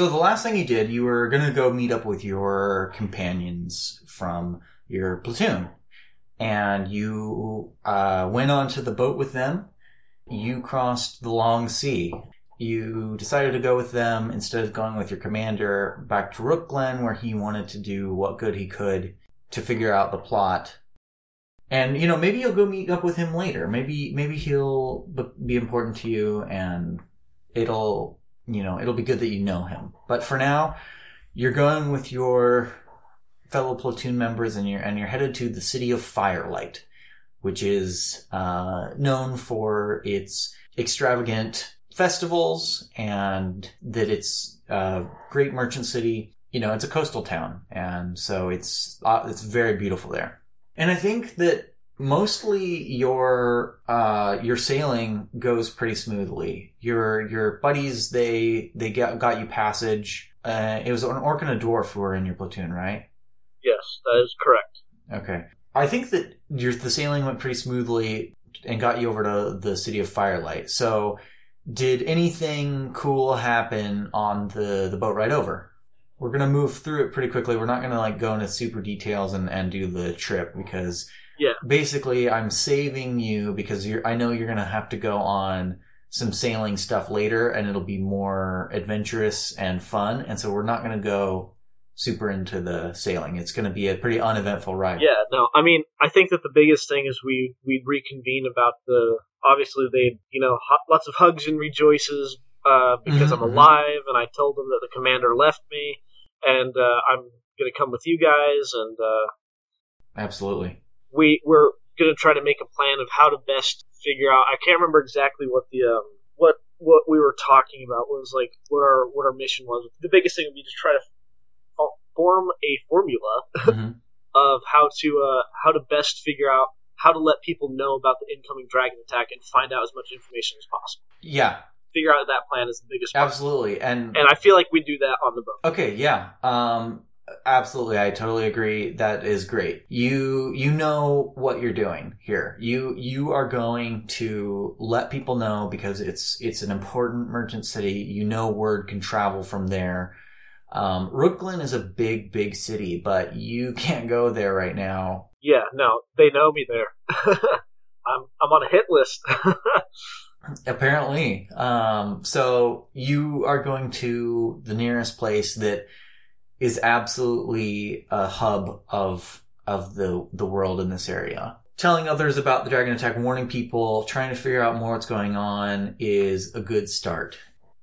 So the last thing you did, you were going to go meet up with your companions from your platoon, and you uh, went onto the boat with them. You crossed the long sea. You decided to go with them instead of going with your commander back to Rook Glen, where he wanted to do what good he could to figure out the plot. And you know, maybe you'll go meet up with him later. Maybe maybe he'll be important to you, and it'll you know it'll be good that you know him. But for now, you're going with your fellow platoon members, and you're and you're headed to the city of Firelight, which is uh, known for its extravagant festivals and that it's a great merchant city. You know, it's a coastal town, and so it's uh, it's very beautiful there. And I think that mostly your uh, your sailing goes pretty smoothly. Your your buddies they they got got you passage. Uh, it was an orc and a dwarf who were in your platoon, right? Yes, that is correct. Okay. I think that your the sailing went pretty smoothly and got you over to the city of Firelight. So, did anything cool happen on the the boat ride over? We're gonna move through it pretty quickly. We're not gonna like go into super details and and do the trip because. Basically I'm saving you because you're I know you're gonna have to go on some sailing stuff later and it'll be more adventurous and fun and so we're not gonna go super into the sailing. It's gonna be a pretty uneventful ride. Yeah, no, I mean, I think that the biggest thing is we we reconvene about the obviously they you know lots of hugs and rejoices uh, because Mhm, I'm mhm. alive and I told them that the commander left me and uh, I'm gonna come with you guys and uh, Absolutely. We we're gonna try to make a plan of how to best figure out. I can't remember exactly what the um what what we were talking about was like what our what our mission was. The biggest thing would be to try to form a formula Mhm. of how to uh, how to best figure out how to let people know about the incoming dragon attack and find out as much information as possible. Yeah, Figure out that plan is the biggest absolutely. And And I feel like we do that on the boat. Okay, yeah. Um absolutely. I totally agree. That is great. You you know what you're doing here. You you are going to let people know because it's it's an important merchant city. You know word can travel from there. Um Rooklyn is a big big city, but you can't go there right now. Yeah, no, they know me there. I'm I'm on a hit list. Apparently. Um so you are going to the nearest place that is absolutely a hub of of the the world in this area. Telling others about the dragon attack, warning people, trying to figure out more what's going on is a good start.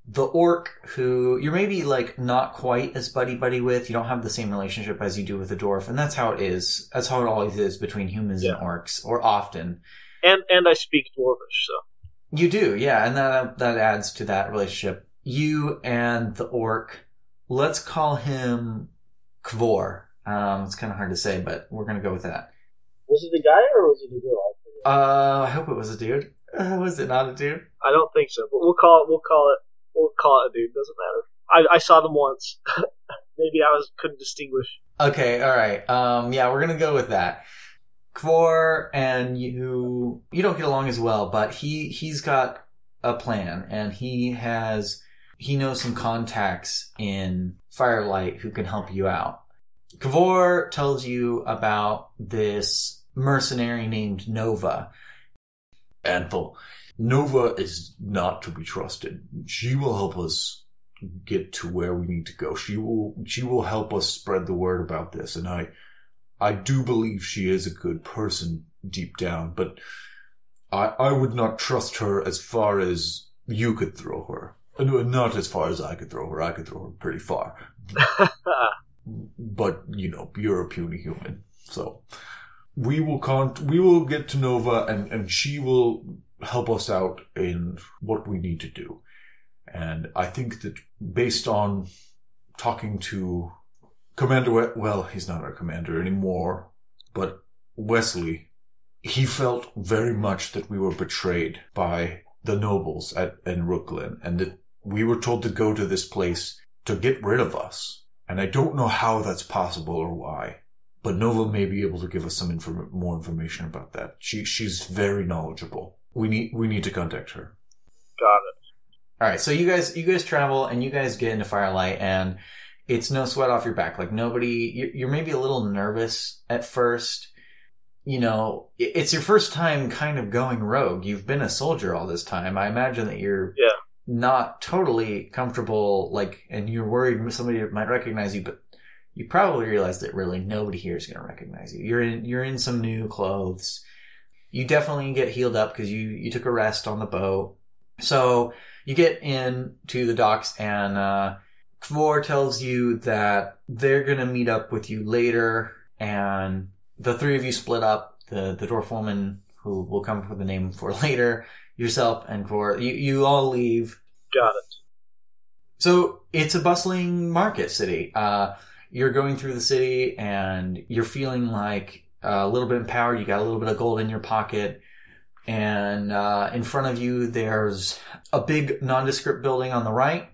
The orc who you're maybe like not quite as buddy buddy with, you don't have the same relationship as you do with the dwarf, and that's how it is. That's how it always is between humans and orcs, or often. and and I speak dwarvish, so You do, yeah, and that that adds to that relationship. You and the orc, let's call him Kvor. Um, it's kind of hard to say, but we're gonna go with that. was it a guy or was it a girl? I. Uh, I hope it was a dude. Uh, was it not a dude? I don't think so, but we'll call it we'll call it we'll call it a dude. Doesn't matter. I, I saw them once. Maybe I was couldn't distinguish. Okay, all right. Um, yeah, we're gonna go with that. Kvor and you, you don't get along as well, but he he's got a plan, and he has he knows some contacts in Firelight who can help you out. Kvor tells you about this mercenary named Nova. Anthel, Nova is not to be trusted. She will help us get to where we need to go. She will she will help us spread the word about this and I I do believe she is a good person deep down, but I I would not trust her as far as you could throw her. No, Not as far as I could throw her. I could throw her pretty far. But, you know, you're a puny human. So we will con- we will get to Nova and, and she will help us out in what we need to do. And I think that based on talking to Commander, we- well, he's not our commander anymore, but Wesley, he felt very much that we were betrayed by the nobles at in Rooklyn and that we were told to go to this place to get rid of us. And I don't know how that's possible or why. But Nova may be able to give us some inform- more information about that. She she's very knowledgeable. We need we need to contact her. Got it. All right, so you guys you guys travel and you guys get into Firelight and it's no sweat off your back. Like nobody, you're, you're maybe a little nervous at first. You know, it's your first time kind of going rogue. You've been a soldier all this time. I imagine that you're Yeah. Not totally comfortable, like, and you're worried somebody might recognize you, but you probably realize that really nobody here is going to recognize you. You're in, you're in some new clothes. You definitely get healed up because you, you took a rest on the boat. So you get in to the docks and, uh, Kvor tells you that they're gonna meet up with you later and the three of you split up. The, the dwarf woman who will come up with a name for later, yourself and Kvor, you, you all leave Got it. so it's a bustling market city. Uh, you're going through the city and you're feeling like a little bit empowered. You got a little bit of gold in your pocket. And uh, in front of you, there's a big nondescript building on the right.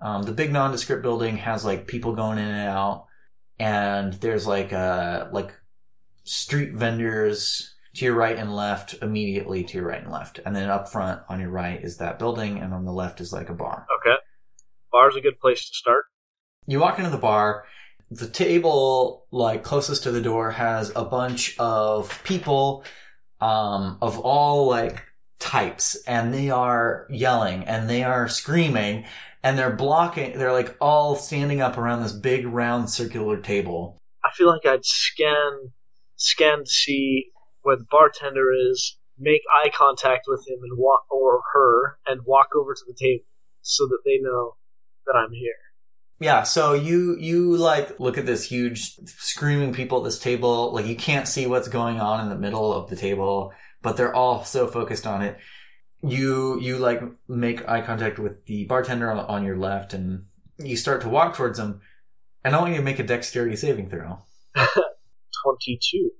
Um, the big nondescript building has like people going in and out, and there's like uh like street vendors to your right and left, immediately to your right and left, and then up front on your right is that building, and on the left is like a bar. Okay. Bar's a good place to start. You walk into the bar. The table, like closest to the door, has a bunch of people, um, of all like types, and they are yelling and they are screaming and they're blocking. They're like all standing up around this big round circular table. I feel like I'd scan scan to see where the bartender is, make eye contact with him and walk or her, and walk over to the table so that they know that I'm here. Yeah, so you you like look at this huge screaming people at this table. Like you can't see what's going on in the middle of the table, but they're all so focused on it. You you like make eye contact with the bartender on, on your left, and you start to walk towards them. And I want you to make a dexterity saving throw. Twenty-two.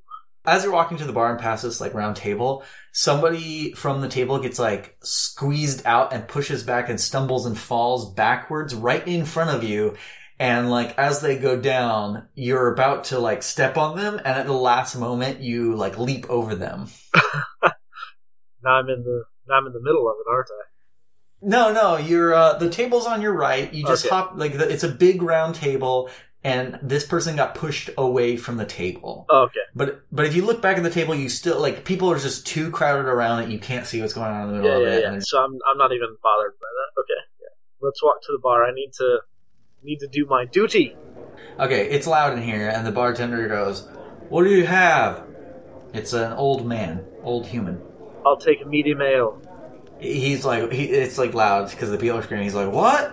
As you're walking to the bar and past this like round table, somebody from the table gets like squeezed out and pushes back and stumbles and falls backwards right in front of you. And like as they go down, you're about to like step on them, and at the last moment, you like leap over them. Now I'm in the now I'm in the middle of it, aren't I? No, no, you're uh, the table's on your right. You just Okay. hop like the, it's a big round table, and this person got pushed away from the table. Oh, okay. But but if you look back at the table, you still like people are just too crowded around it. You can't see what's going on in the middle Yeah, of yeah, it. yeah. So I'm I'm not even bothered by that. Okay. Yeah. Let's walk to the bar. I need to need to do my duty. Okay, it's loud in here, and the bartender goes, "What do you have?" It's an old man, old human. I'll take a medium ale. He's like, he, it's like loud because the people are screaming. He's like, "What?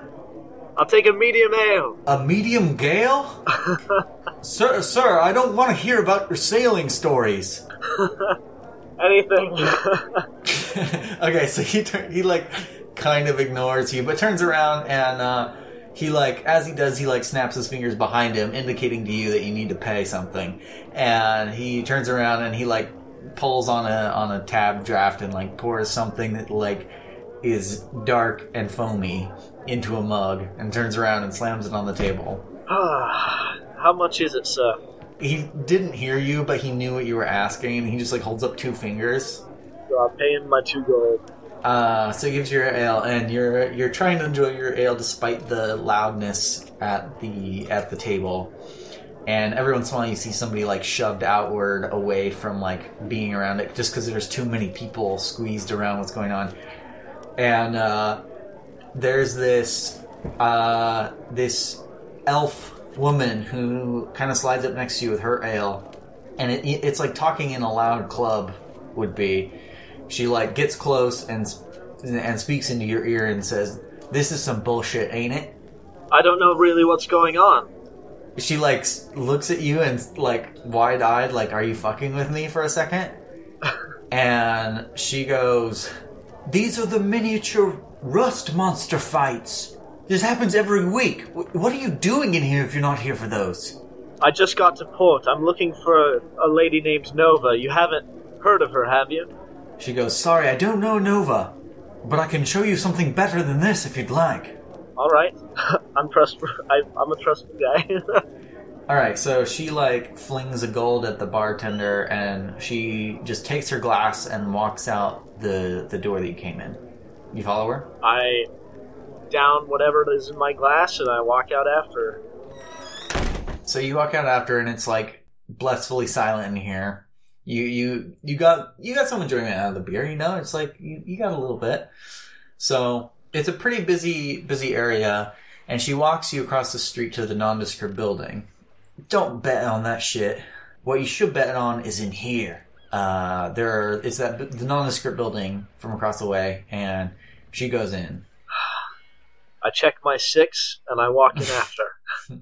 I'll take a medium ale. A medium gale?" sir, sir, I don't want to hear about your sailing stories. Anything. okay, so he tur- he like kind of ignores you, but turns around and uh, he like as he does, he like snaps his fingers behind him, indicating to you that you need to pay something. And he turns around and he like pulls on a on a tab draft and like pours something that like is dark and foamy into a mug and turns around and slams it on the table. Ah, How much is it, sir? He didn't hear you, but he knew what you were asking, and he just like holds up two fingers. So I'll pay him my two gold. Uh, so he gives you your ale, and you're you're trying to enjoy your ale despite the loudness at the at the table. And every once in a while, you see somebody like shoved outward away from like being around it, just because there's too many people squeezed around what's going on. And uh, there's this uh, this elf woman who kind of slides up next to you with her ale, and it, it's like talking in a loud club would be. She like gets close and and speaks into your ear and says, "This is some bullshit, ain't it?" I don't know really what's going on. She like looks at you and like wide eyed, like, "Are you fucking with me for a second? And she goes, "These are the miniature rust monster fights. This happens every week. What are you doing in here if you're not here for those?" I just got to port. I'm looking for a, a lady named Nova. You haven't heard of her, have you? She goes, "Sorry, I don't know Nova, but I can show you something better than this if you'd like." All right. I'm trust. I, I'm a trusting guy. All right, so she like flings a gold at the bartender, and she just takes her glass and walks out the the door that you came in. You follow her? I down whatever is in my glass and I walk out after. So you walk out after, and it's like blissfully silent in here. You you you got you got some enjoyment out of the beer. You know, it's like you, you got a little bit. So it's a pretty busy busy area, and she walks you across the street to the nondescript building. Don't bet on that shit. What you should bet on is in here. Uh, there it's that the nondescript building from across the way, and she goes in. I check my six and I walk in after.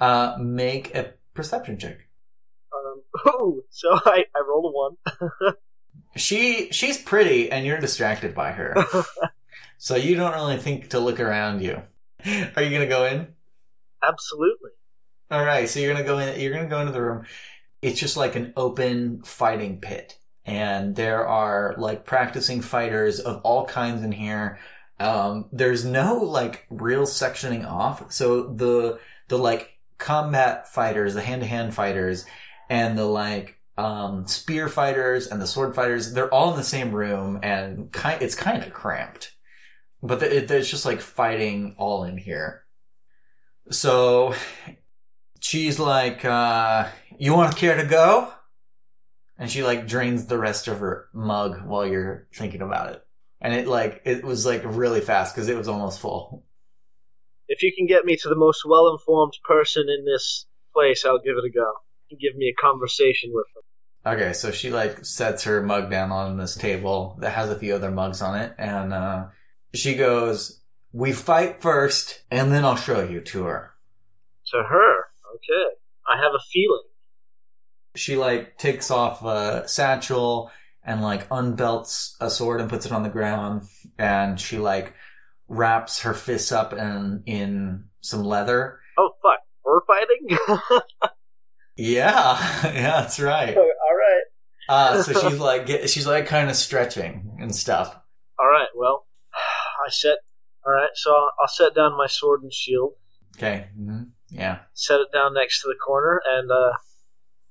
Uh, make a perception check. Um, oh, so I, I rolled a one. She she's pretty, and you're distracted by her, so you don't really think to look around you. Are you gonna go in? Absolutely. All right, so you're gonna go in. You're gonna go into the room. It's just like an open fighting pit, and there are like practicing fighters of all kinds in here. Um, there's no like real sectioning off, so the the like combat fighters, the hand to hand fighters, and the like um, spear fighters and the sword fighters, they're all in the same room, and it's kind of cramped. But the, it, it's just like fighting all in here. So she's like, uh, "You want to care to go?" And she like drains the rest of her mug while you're thinking about it. And it like it was like really fast because it was almost full. If you can get me to the most well informed person in this place, I'll give it a go. Give me a conversation with them. Okay, so she like sets her mug down on this table that has a few other mugs on it, and uh, she goes, "We fight first, and then I'll show you to her." To her, okay. I have a feeling. She like takes off a satchel and like unbelts a sword and puts it on the ground, and she like wraps her fists up in in some leather. Oh fuck, we're fighting. Yeah, yeah, that's right. All right. Uh, so she's like, get, she's like kind of stretching and stuff. All right. Well, I set. All right. So I'll, I'll set down my sword and shield. Okay. hmm Yeah. Set it down next to the corner, and uh,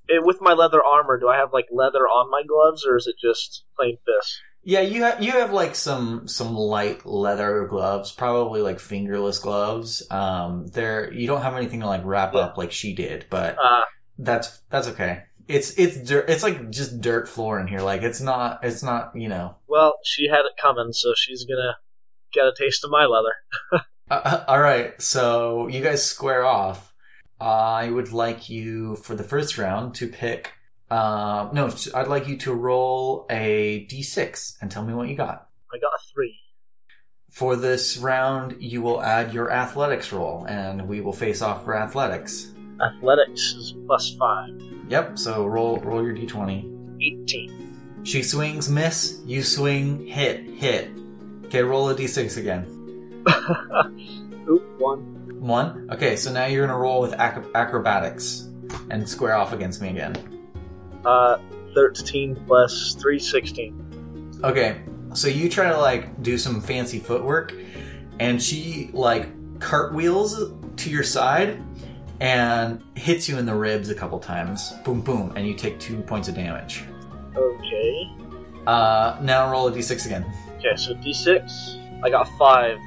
it, with my leather armor, do I have like leather on my gloves, or is it just plain fists? Yeah, you have you have like some some light leather gloves, probably like fingerless gloves. Um, there you don't have anything to like wrap Yeah. up like she did, but Uh, that's that's okay. It's it's dirt. It's like just dirt floor in here. Like it's not it's not you know. well, she had it coming, so she's gonna get a taste of my leather. Uh, all right, so you guys square off. I would like you for the first round to pick. Um, no, I'd like you to roll a d6 and tell me what you got. I got a three. For this round, you will add your athletics roll, and we will face off for athletics. Athletics is plus five. Yep. So roll roll your d20. Eighteen. She swings, miss. You swing, hit, hit. Okay, roll a d6 again. Oop, one. One. Okay, so now you're gonna roll with ac- acrobatics and square off against me again. Uh, thirteen plus three, sixteen. Okay, so you try to like do some fancy footwork, and she like cartwheels to your side and hits you in the ribs a couple times. Boom, boom, and you take two points of damage. Okay. Uh, now roll a d6 again. Okay, so d6. I got five.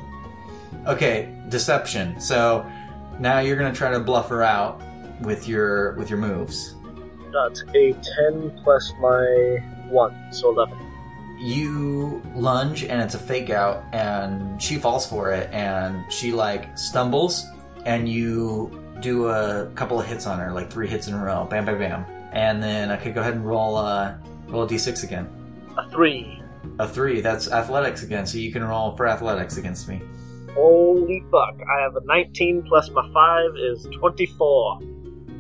Okay, deception. So now you're gonna try to bluff her out with your with your moves. That's a ten plus my one, so eleven. you lunge and it's a fake out and she falls for it and she like stumbles and you do a couple of hits on her like three hits in a row bam bam bam and then okay go ahead and roll uh roll a d6 again A three. a three that's athletics again so you can roll for athletics against me Holy fuck! I have a nineteen plus my five is twenty-four.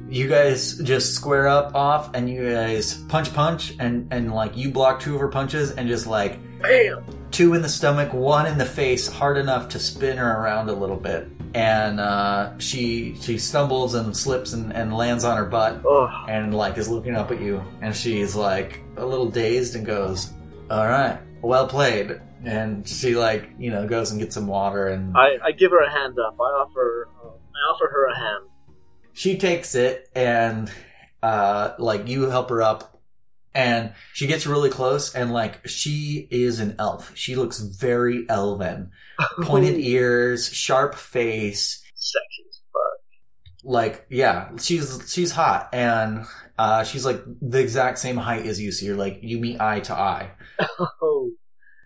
you guys just square up off and you guys punch punch and and like you block two of her punches and just like Bam! two in the stomach, one in the face, hard enough to spin her around a little bit. And uh, she she stumbles and slips and, and lands on her butt Oh, and like is looking up at you and she's like a little dazed and goes, "All right, well played." And she like you know goes and gets some water and I, I give her a hand up. I offer uh, I offer her a hand. she takes it and uh, like you help her up And she gets really close and like she is an elf. She looks very elven. Pointed ears, sharp face. Sexy as fuck. Like, yeah, she's, she's hot and, uh, she's like the exact same height as you. So you're like, you meet eye to eye. Oh,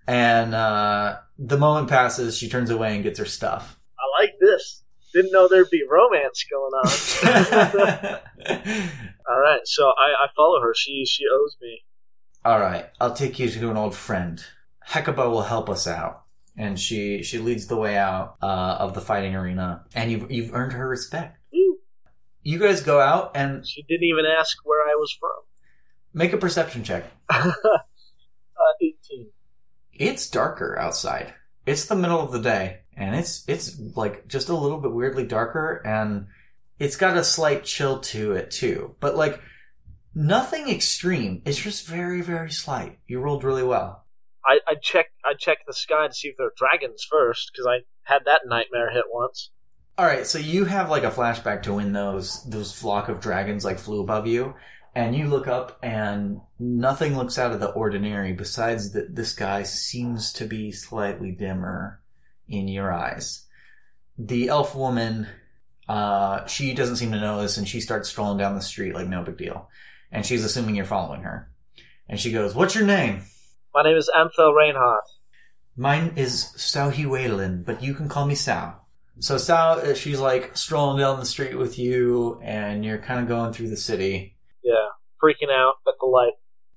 And, uh, the moment passes, she turns away and gets her stuff. I like this. Didn't know there'd be romance going on. All right, so I, I follow her. She she owes me. All right, I'll take you to an old friend. Hecuba will help us out, and she she leads the way out uh, of the fighting arena, and you've you've earned her respect. You guys go out and She didn't even ask where I was from. make a perception check. uh, Eighteen. It's darker outside. It's the middle of the day, and it's it's like just a little bit weirdly darker, and it's got a slight chill to it too. But like nothing extreme. It's just very very slight. You rolled really well. I I check I check the sky to see if there are dragons first because I had that nightmare hit once. All right, so you have like a flashback to when those those flock of dragons like flew above you, and you look up and nothing looks out of the ordinary besides that the sky seems to be slightly dimmer in your eyes. The elf woman, uh, she doesn't seem to notice, and she starts strolling down the street like no big deal, and she's assuming you're following her, and she goes, "What's your name?" My name is Anthel Reinhardt. Mine is Sao Huelin, but you can call me Sao. So Sao, uh, she's like strolling down the street with you, and you're kind of going through the city. Freaking out at the light.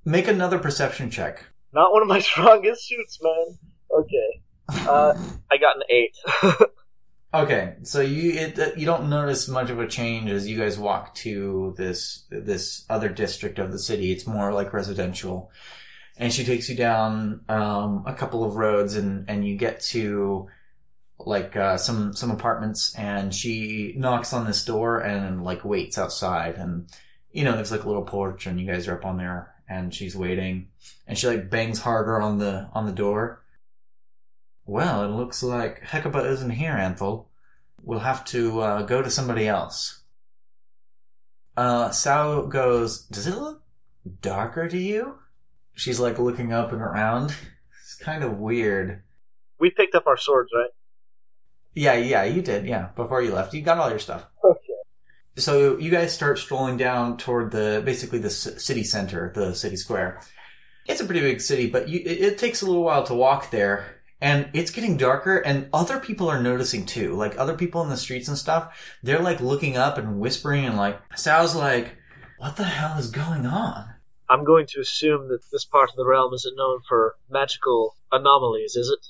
Make another perception check. Not one of my strongest suits, man. Okay. Uh, I got an eight. Okay, so you it, uh, you don't notice much of a change as you guys walk to this this other district of the city. It's more like residential, and she takes you down um, a couple of roads, and and you get to like uh, some some apartments, and she knocks on this door and like waits outside, and you know there's like a little porch, and you guys are up on there, and she's waiting, and she like bangs harder on the on the door. Well, it looks like Hecuba isn't here, Anthel. We'll have to uh, go to somebody else. Uh, Sao goes, Does it look darker to you? She's like looking up and around. It's kind of weird. we picked up our swords, right? Yeah, yeah, you did. Yeah, before you left, you got all your stuff. So you guys start strolling down toward the basically the city center, the city square. It's a pretty big city, but you, it, it takes a little while to walk there, and it's getting darker. And other people are noticing too, like other people in the streets and stuff. They're like looking up and whispering, and like Sal's like, "What the hell is going on?" I'm going to assume that this part of the realm isn't known for magical anomalies, is it?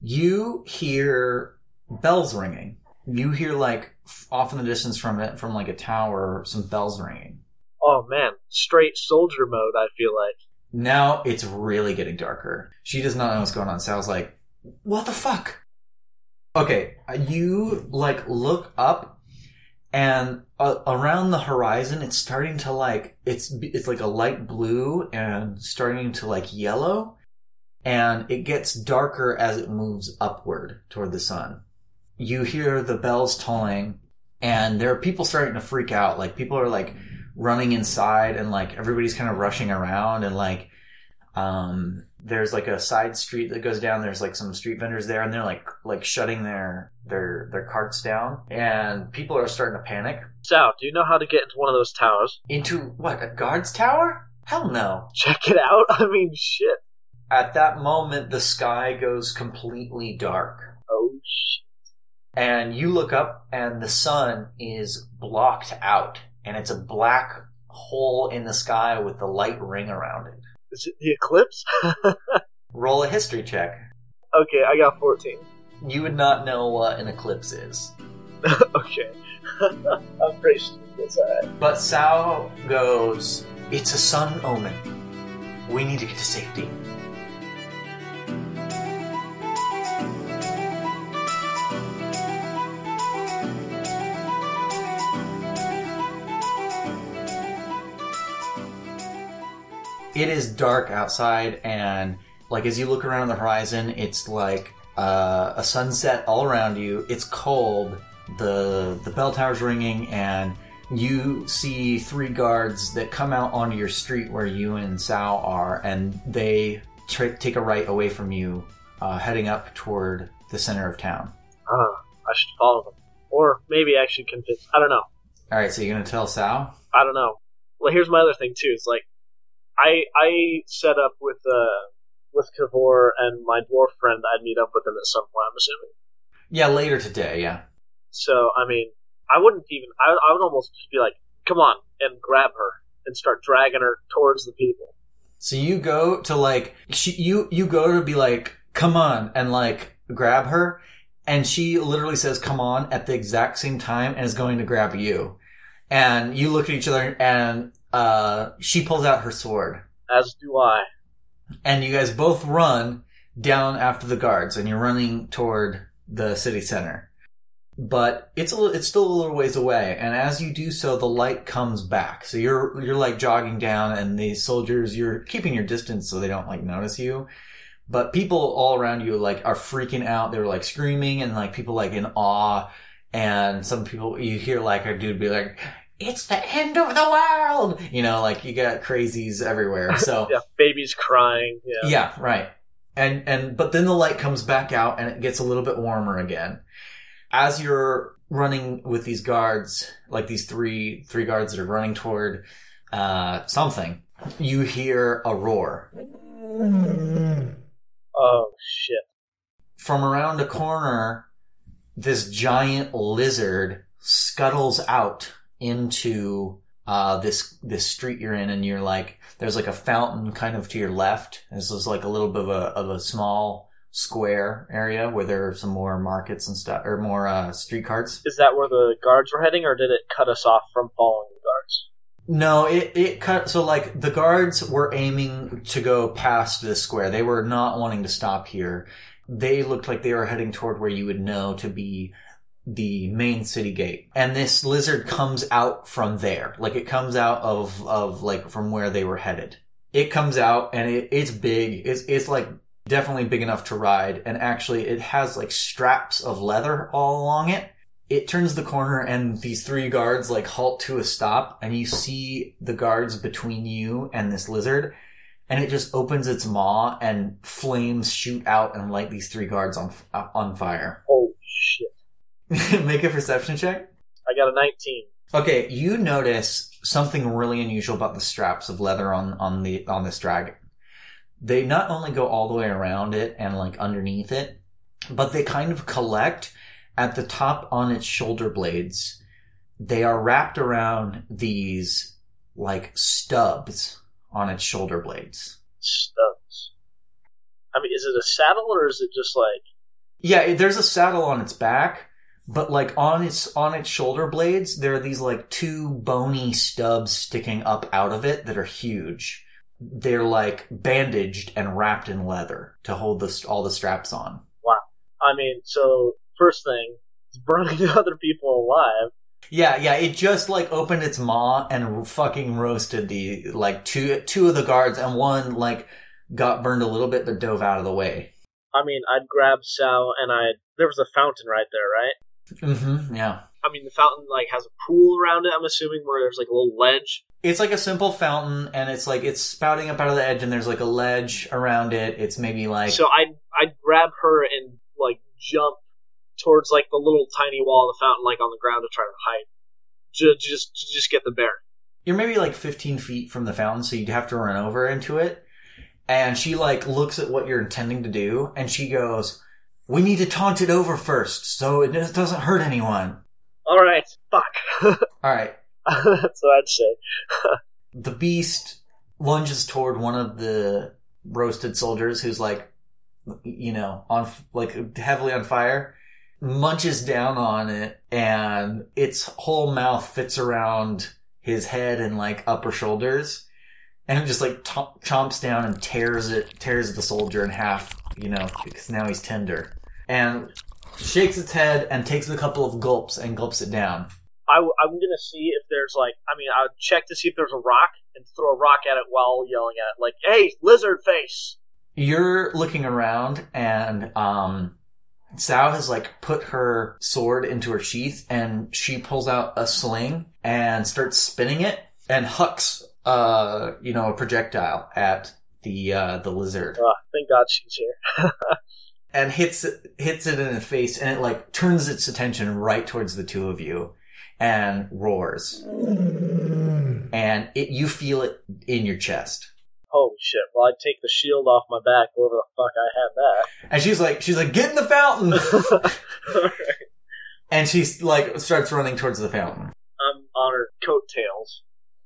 You hear bells ringing. You hear like off in the distance from it, from like a tower, some bells ringing. Oh man, straight soldier mode, I feel like. Now it's really getting darker. She does not know what's going on. Sal's like, what the fuck? Okay, you like look up and uh, around the horizon it's starting to like it's it's like a light blue and starting to like yellow and it gets darker as it moves upward toward the sun. You hear the bells tolling and there are people starting to freak out. Like people are like running inside and like everybody's kind of rushing around and like um there's like a side street that goes down there's like some street vendors there and they're like like shutting their their their carts down and people are starting to panic Sal, do you know how to get into one of those towers? into what a guard's tower hell no Check it out. I mean, shit. at that moment the sky goes completely dark Oh shit. And you look up and the sun is blocked out and it's a black hole in the sky with the light ring around it Is it the eclipse? roll a history check okay, I got 14. you would not know what an eclipse is okay. I'm pretty stupid. Alright. but sao goes it's a sun omen we need to get to safety it is dark outside and like as you look around the horizon it's like uh, a sunset all around you it's cold the the bell tower's ringing and you see three guards that come out onto your street where you and Sal are, and they tra- take a right away from you, uh, heading up toward the center of town. Uh, I should follow them, or maybe I should convince. I don't know. All right, so you're gonna tell Sal? I don't know. Well, here's my other thing too. It's like I I set up with uh with Kavor and my dwarf friend. I'd meet up with them at some point. I'm assuming. Yeah, later today. Yeah. So I mean, I wouldn't even. I, I would almost just be like, "Come on," and grab her and start dragging her towards the people. So you go to like she, you you go to be like, come on, and like grab her, and she literally says, "Come on" at the exact same time, and is going to grab you, and you look at each other, and uh, she pulls out her sword, As do I. and you guys both run down after the guards, and you're running toward the city center. But it's a, it's still a little ways away, and as you do so, the light comes back. So you're you're like jogging down, and the soldiers you're keeping your distance so they don't like notice you. But people all around you like are freaking out. They're like screaming, and like people like in awe. And some people you hear like a dude be like, "It's the end of the world," you know, like you got crazies everywhere. So Yeah, babies crying. Yeah. yeah, right. And and but then the light comes back out and it gets a little bit warmer again. As you're running with these guards, like these three three guards that are running toward uh something, you hear a roar. Oh shit. From around a corner, this giant lizard scuttles out into uh, this this street you're in, and you're like, there's like a fountain kind of to your left. This is like a little bit of a of a small square area where there are some more markets and stuff, or more uh, street carts. Is that where the guards were heading, or did it cut us off from following the guards? No, it it cut. So like the guards were aiming to go past this square. They were not wanting to stop here. They looked like they were heading toward where you would know to be the main city gate. And this lizard comes out from there. Like it comes out of of like from where they were headed. It comes out and it, it's big. It's it's like definitely big enough to ride. And actually it has like straps of leather all along it it turns the corner and these three guards like halt to a stop and you see the guards between you and this lizard and it just opens its maw and flames shoot out and light these three guards on on fire. Oh shit. Make a perception check. I got a 19. Okay, you notice something really unusual about the straps of leather on on the on this dragon. They not only go all the way around it and like underneath it, but they kind of collect at the top on its shoulder blades. They are wrapped around these like stubs on its shoulder blades. Stubs. I mean, is it a saddle or is it just like? Yeah, there's a saddle on its back, but like on its on its shoulder blades, there are these like two bony stubs sticking up out of it that are huge. They're like bandaged and wrapped in leather to hold the all the straps on. Wow. I mean, so first thing, it's burning other people alive. Yeah, yeah, it just like opened its maw and fucking roasted the like two two of the guards and one like got burned a little bit but dove out of the way. I mean, I'd grab Sal and I. There was a fountain right there, right? Mhm. Yeah. I mean, the fountain like has a pool around it. I'm assuming where there's like a little ledge. It's like a simple fountain and it's like it's spouting up out of the edge and there's like a ledge around it. It's maybe like So I'd I'd grab her and like jump towards like the little tiny wall of the fountain, like on the ground to try to hide. Just just just get the bear. you're maybe like 15 feet from the fountain, so you'd have to run over into it. And she like looks at what you're intending to do, and she goes, "We need to taunt it over first, so it doesn't hurt anyone." All right, fuck. All right. That's what I'd say. The beast lunges toward one of the roasted soldiers, who's like, you know, on like heavily on fire. Munches down on it, and its whole mouth fits around his head and like upper shoulders. and it just like to- chomps down and tears it, tears the soldier in half. You know, because now he's tender, and shakes its head and takes a couple of gulps and gulps it down. I, am gonna see if there's like, I mean, I'll check to see if there's a rock and throw a rock at it while yelling at it, like, "Hey, lizard face!" You're looking around, and um, Sao has like put her sword into her sheath and she pulls out a sling and starts spinning it and hucks, uh, you know, a projectile at the, uh, the lizard Oh, thank God she's here. and hits it, hits it in the face and it like turns its attention right towards the two of you and roars. And it, you feel it in your chest. Holy shit! Well, I'd take the shield off my back wherever the fuck I had that. And she's like, she's like, get in the fountain! and she's like, starts running towards the fountain. I'm on her coattails.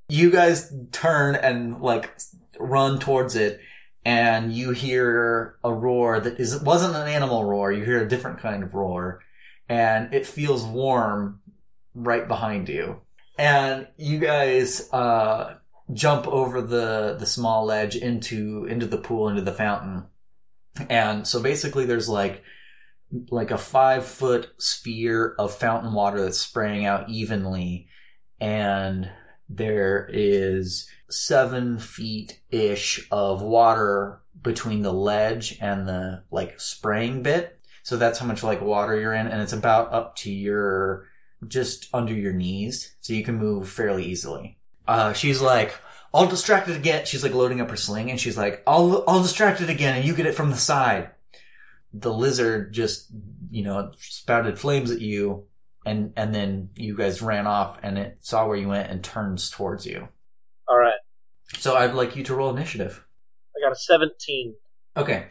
You guys turn and like run towards it and you hear a roar that is, wasn't an animal roar. You hear a different kind of roar and it feels warm right behind you. And you guys, uh, jump over the, the small ledge into, into the pool, into the fountain. And so basically there's like, like a five foot sphere of fountain water that's spraying out evenly. And there is seven feet ish of water between the ledge and the like spraying bit. So that's how much like water you're in. And it's about up to your, just under your knees. So you can move fairly easily. Uh, she's like, all distracted again. She's like loading up her sling and she's like, I'll, I'll distract again and you get it from the side. The lizard just, you know, spouted flames at you and, and then you guys ran off and it saw where you went and turns towards you. All right, So I'd like you to roll initiative. I got a 17. Okay.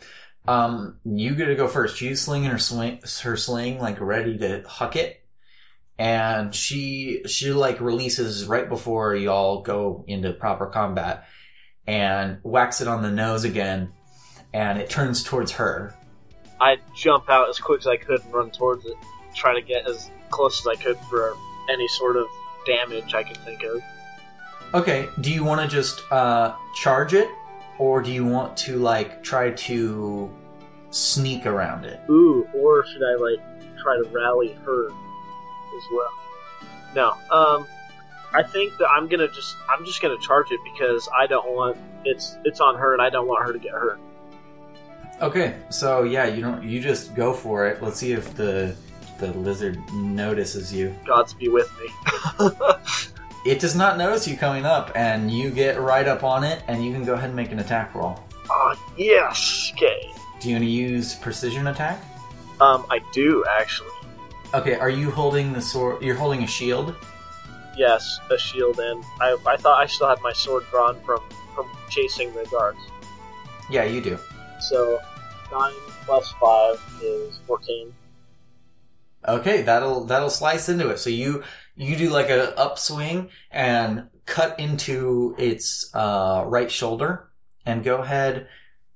Um, you get to go first. She's slinging her swing, her sling, like ready to huck it. And she, she like releases right before y'all go into proper combat and whacks it on the nose again. And it turns towards her. I jump out as quick as I could and run towards it, try to get as close as I could for any sort of damage I can think of. Okay. Do you want to just, uh, charge it? Or do you want to like try to sneak around it? Ooh, or should I like try to rally her as well? No. Um, I think that I'm gonna just I'm just gonna charge it because I don't want it's it's on her and I don't want her to get hurt. Okay, so yeah, you don't you just go for it. Let's see if the the lizard notices you. Gods be with me. It does not notice you coming up, and you get right up on it, and you can go ahead and make an attack roll. Ah, yes. Okay. Do you want to use precision attack? Um, I do actually. Okay, are you holding the sword? You're holding a shield. Yes, a shield, and I I thought I still had my sword drawn from from chasing the guards. Yeah, you do. So nine plus five is fourteen. Okay, that'll that'll slice into it. So you you do like a upswing and cut into its uh, right shoulder, and go ahead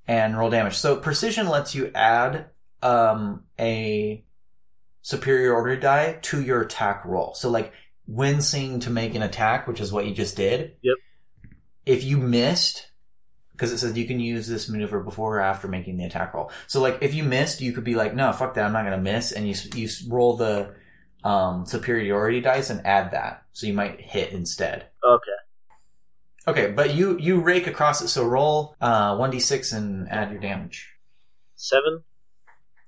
and roll damage. So precision lets you add um, a superiority die to your attack roll. So like wincing to make an attack, which is what you just did. Yep. If you missed, because it says you can use this maneuver before or after making the attack roll. So like if you missed, you could be like, no, fuck that, I'm not gonna miss, and you you roll the um, superiority dice and add that, so you might hit instead. Okay. Okay, but you you rake across it, so roll uh one d six and add your damage. Seven.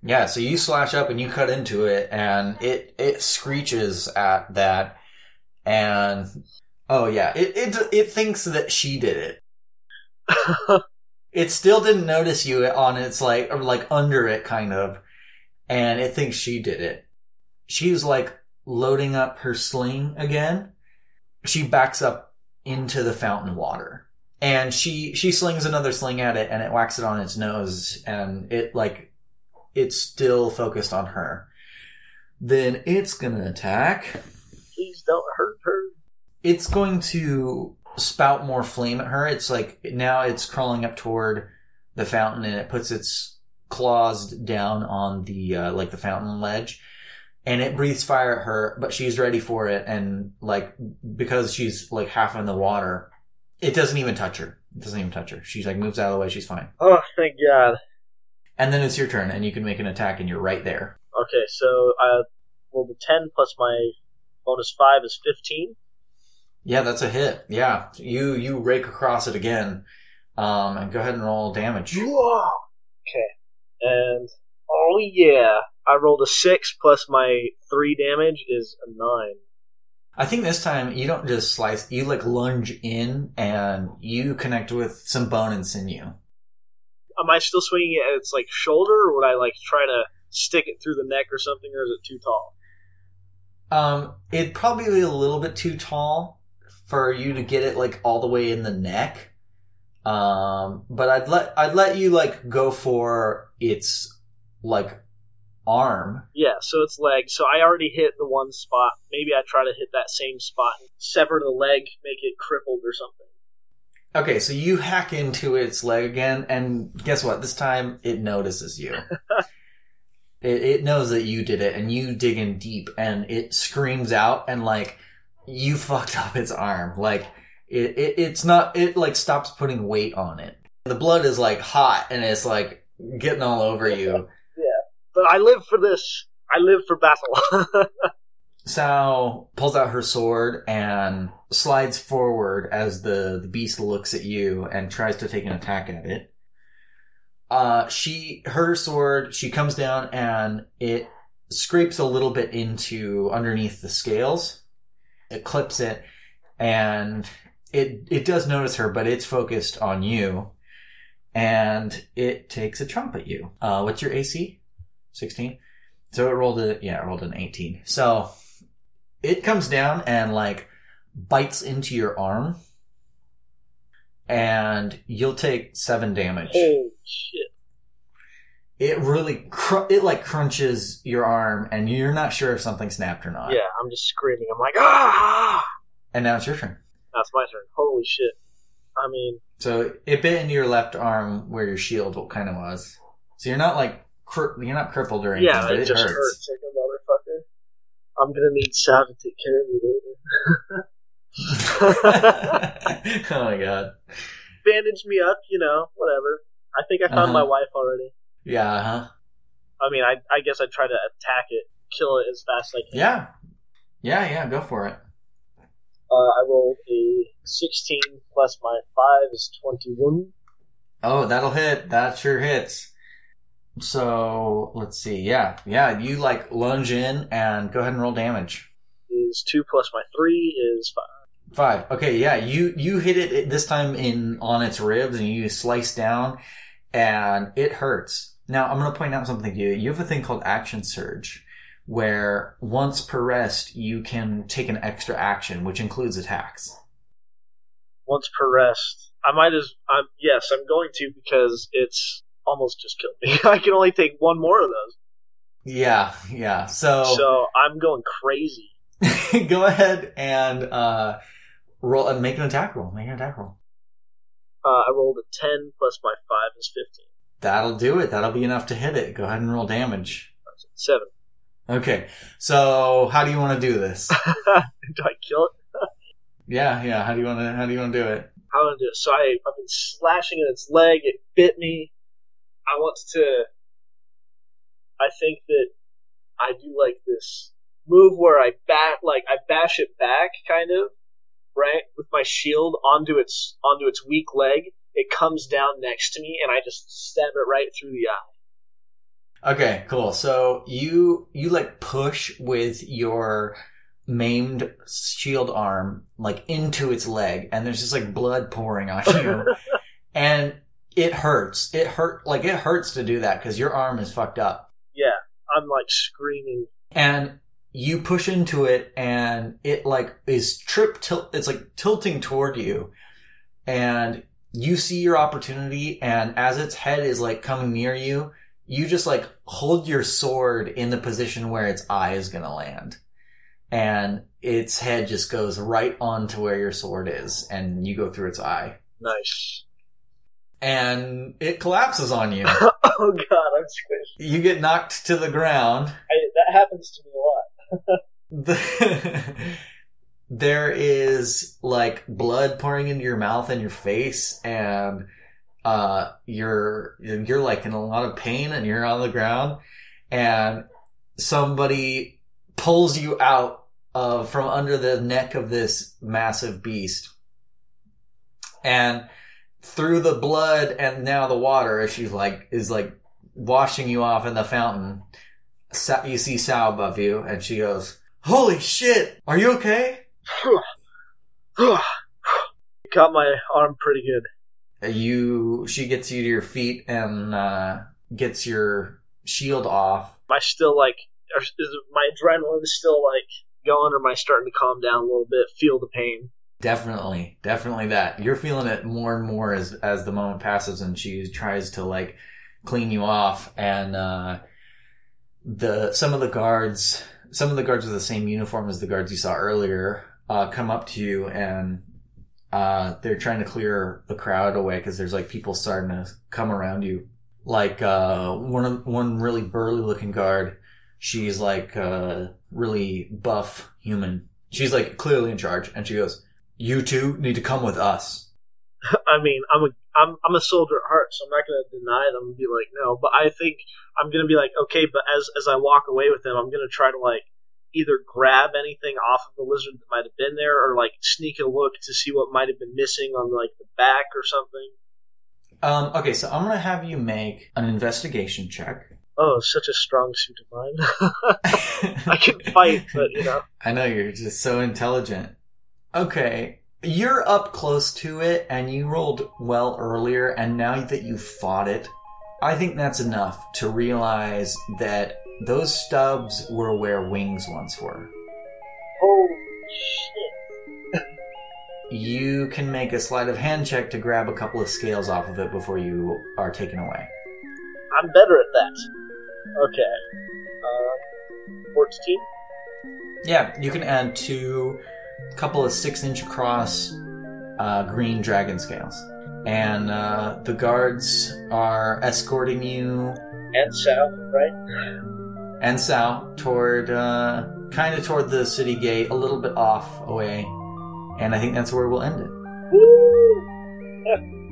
Yeah, so you slash up and you cut into it, and it it screeches at that, and oh yeah, it it it thinks that she did it. It still didn't notice you on its like or like under it kind of, and it thinks she did it. She's like loading up her sling again. She backs up into the fountain water. And she she slings another sling at it and it whacks it on its nose and it like it's still focused on her. Then it's gonna attack. Please don't hurt her. It's going to spout more flame at her. It's like now it's crawling up toward the fountain and it puts its claws down on the uh, like the fountain ledge and it breathes fire at her, but she's ready for it and like because she's like half in the water, it doesn't even touch her. It doesn't even touch her. She's like moves out of the way, she's fine. Oh, thank God. And then it's your turn and you can make an attack and you're right there. Okay, so I rolled the ten plus my bonus five is fifteen. Yeah, that's a hit. Yeah. You you rake across it again. Um and go ahead and roll damage. Whoa. Okay. And oh yeah, I rolled a six plus my three damage is a nine. I think this time you don't just slice, you like lunge in and you connect with some bone and sinew. Am I still swinging it at its like shoulder, or would I like try to stick it through the neck or something, or is it too tall? Um, it'd probably be a little bit too tall for you to get it like all the way in the neck. Um, but I'd let I'd let you like go for its like arm. Yeah, so it's leg. So I already hit the one spot. Maybe I try to hit that same spot, and sever the leg, make it crippled or something. Okay, so you hack into its leg again, and guess what? This time it notices you. it, it knows that you did it, and you dig in deep, and it screams out, and like you fucked up its arm. Like it, it it's not. It like stops putting weight on it. The blood is like hot, and it's like getting all over you. Yeah. But I live for this. I live for battle. Sal pulls out her sword and slides forward as the, the beast looks at you and tries to take an attack at it. Uh, she, her sword, she comes down and it scrapes a little bit into underneath the scales. It clips it and it, it does notice her, but it's focused on you and it takes a chomp at you. Uh, what's your AC? 16? So it rolled a, yeah, it rolled an 18. So it comes down and like bites into your arm and you'll take seven damage. Holy shit. It really, cr- it like crunches your arm and you're not sure if something snapped or not. Yeah, I'm just screaming. I'm like, ah! And now it's your turn. That's my turn. Holy shit. I mean, So it bit into your left arm where your shield kind of was. So you're not like, cri- you're not crippled or anything, yeah, it, it, just hurts. hurts. like a motherfucker. I'm gonna need Sal to take care of me later. oh my god. Bandage me up, you know, whatever. I think I found Uh-huh. my wife already. Yeah, huh? I mean, I, I guess I'd try to attack it, kill it as fast as I can. Yeah. Yeah, yeah, go for it. Uh, I rolled a 16 plus my 5 is 21. Oh, that'll hit. That sure hits. So let's see. Yeah, yeah. You like lunge in and go ahead and roll damage. Is 2 plus my 3 is 5. Five. Okay, yeah. You you hit it this time in on its ribs and you slice down, and it hurts. Now I'm going to point out something to you. You have a thing called action surge, where once per rest you can take an extra action, which includes attacks. Once per rest. I might as. I'm, yes, I'm going to because it's almost just killed me. I can only take one more of those. Yeah, yeah. So, So I'm going crazy. go ahead and uh, roll and make an attack roll. Make an attack roll. Uh, I rolled a 10 plus my 5 is 15. That'll do it. That'll be enough to hit it. Go ahead and roll damage. 7. Okay. So how do you want to do this? do I kill it? yeah, yeah. How do you want to? How do you want to do it? How do I do it? So I, I've been slashing at its leg. It bit me. I want to. I think that I do like this move where I bat, like I bash it back, kind of, right, with my shield onto its onto its weak leg. It comes down next to me, and I just stab it right through the eye. Okay, cool. So you you like push with your maimed shield arm like into its leg, and there's just like blood pouring on you, and it hurts. It hurt like it hurts to do that because your arm is fucked up. Yeah, I'm like screaming. and you push into it and it like is trip tilt it's like tilting toward you and you see your opportunity and as its head is like coming near you you just like hold your sword in the position where its eye is going to land and its head just goes right onto where your sword is and you go through its eye Nice. and it collapses on you oh god, I'm squished. you get knocked to the ground I, that happens to me a lot. the, there is like blood pouring into your mouth and your face and uh you're you're like in a lot of pain and you're on the ground and somebody pulls you out of from under the neck of this massive beast and through the blood and now the water as she's like is like washing you off in the fountain you see Sal above you, and she goes, "Holy shit! Are you okay?" Got my arm pretty good. Uh, You, she gets you to your feet and uh, gets your shield off. Am I still like, is my adrenaline still like going, or am I starting to calm down a little bit? Feel the pain. Definitely, definitely that. You're feeling it more and more as as the moment passes, and she tries to like clean you off. And uh, the some of the guards, some of the guards with the same uniform as the guards you saw earlier, uh, come up to you and uh, they're trying to clear the crowd away because there's like people starting to come around you. Like uh, one of one really burly looking guard, she's like a really buff human. She's like clearly in charge, and she goes, "You two need to come with us." I mean, I'm a I'm I'm a soldier at heart, so I'm not gonna deny. I'm gonna be like, no, but I think I'm gonna be like, okay, but as as I walk away with them, I'm gonna try to like either grab anything off of the lizard that might have been there, or like sneak a look to see what might have been missing on like the back or something. Um, okay, so I'm gonna have you make an investigation check. Oh, such a strong suit of mine. I can fight, but you know, I know you're just so intelligent. Okay, you're up close to it, and you rolled well earlier, and now that you fought it, I think that's enough to realize that those stubs were where wings once were. holy shit! You can make a sleight of hand check to grab a couple of scales off of it before you are taken away. I'm better at that. Okay, uh, fourteen. Yeah, you can add two couple of six inch across uh, green dragon scales. And uh, the guards are escorting you And south, right? And south toward uh, kind of toward the city gate, a little bit off away. And I think that's where we'll end it.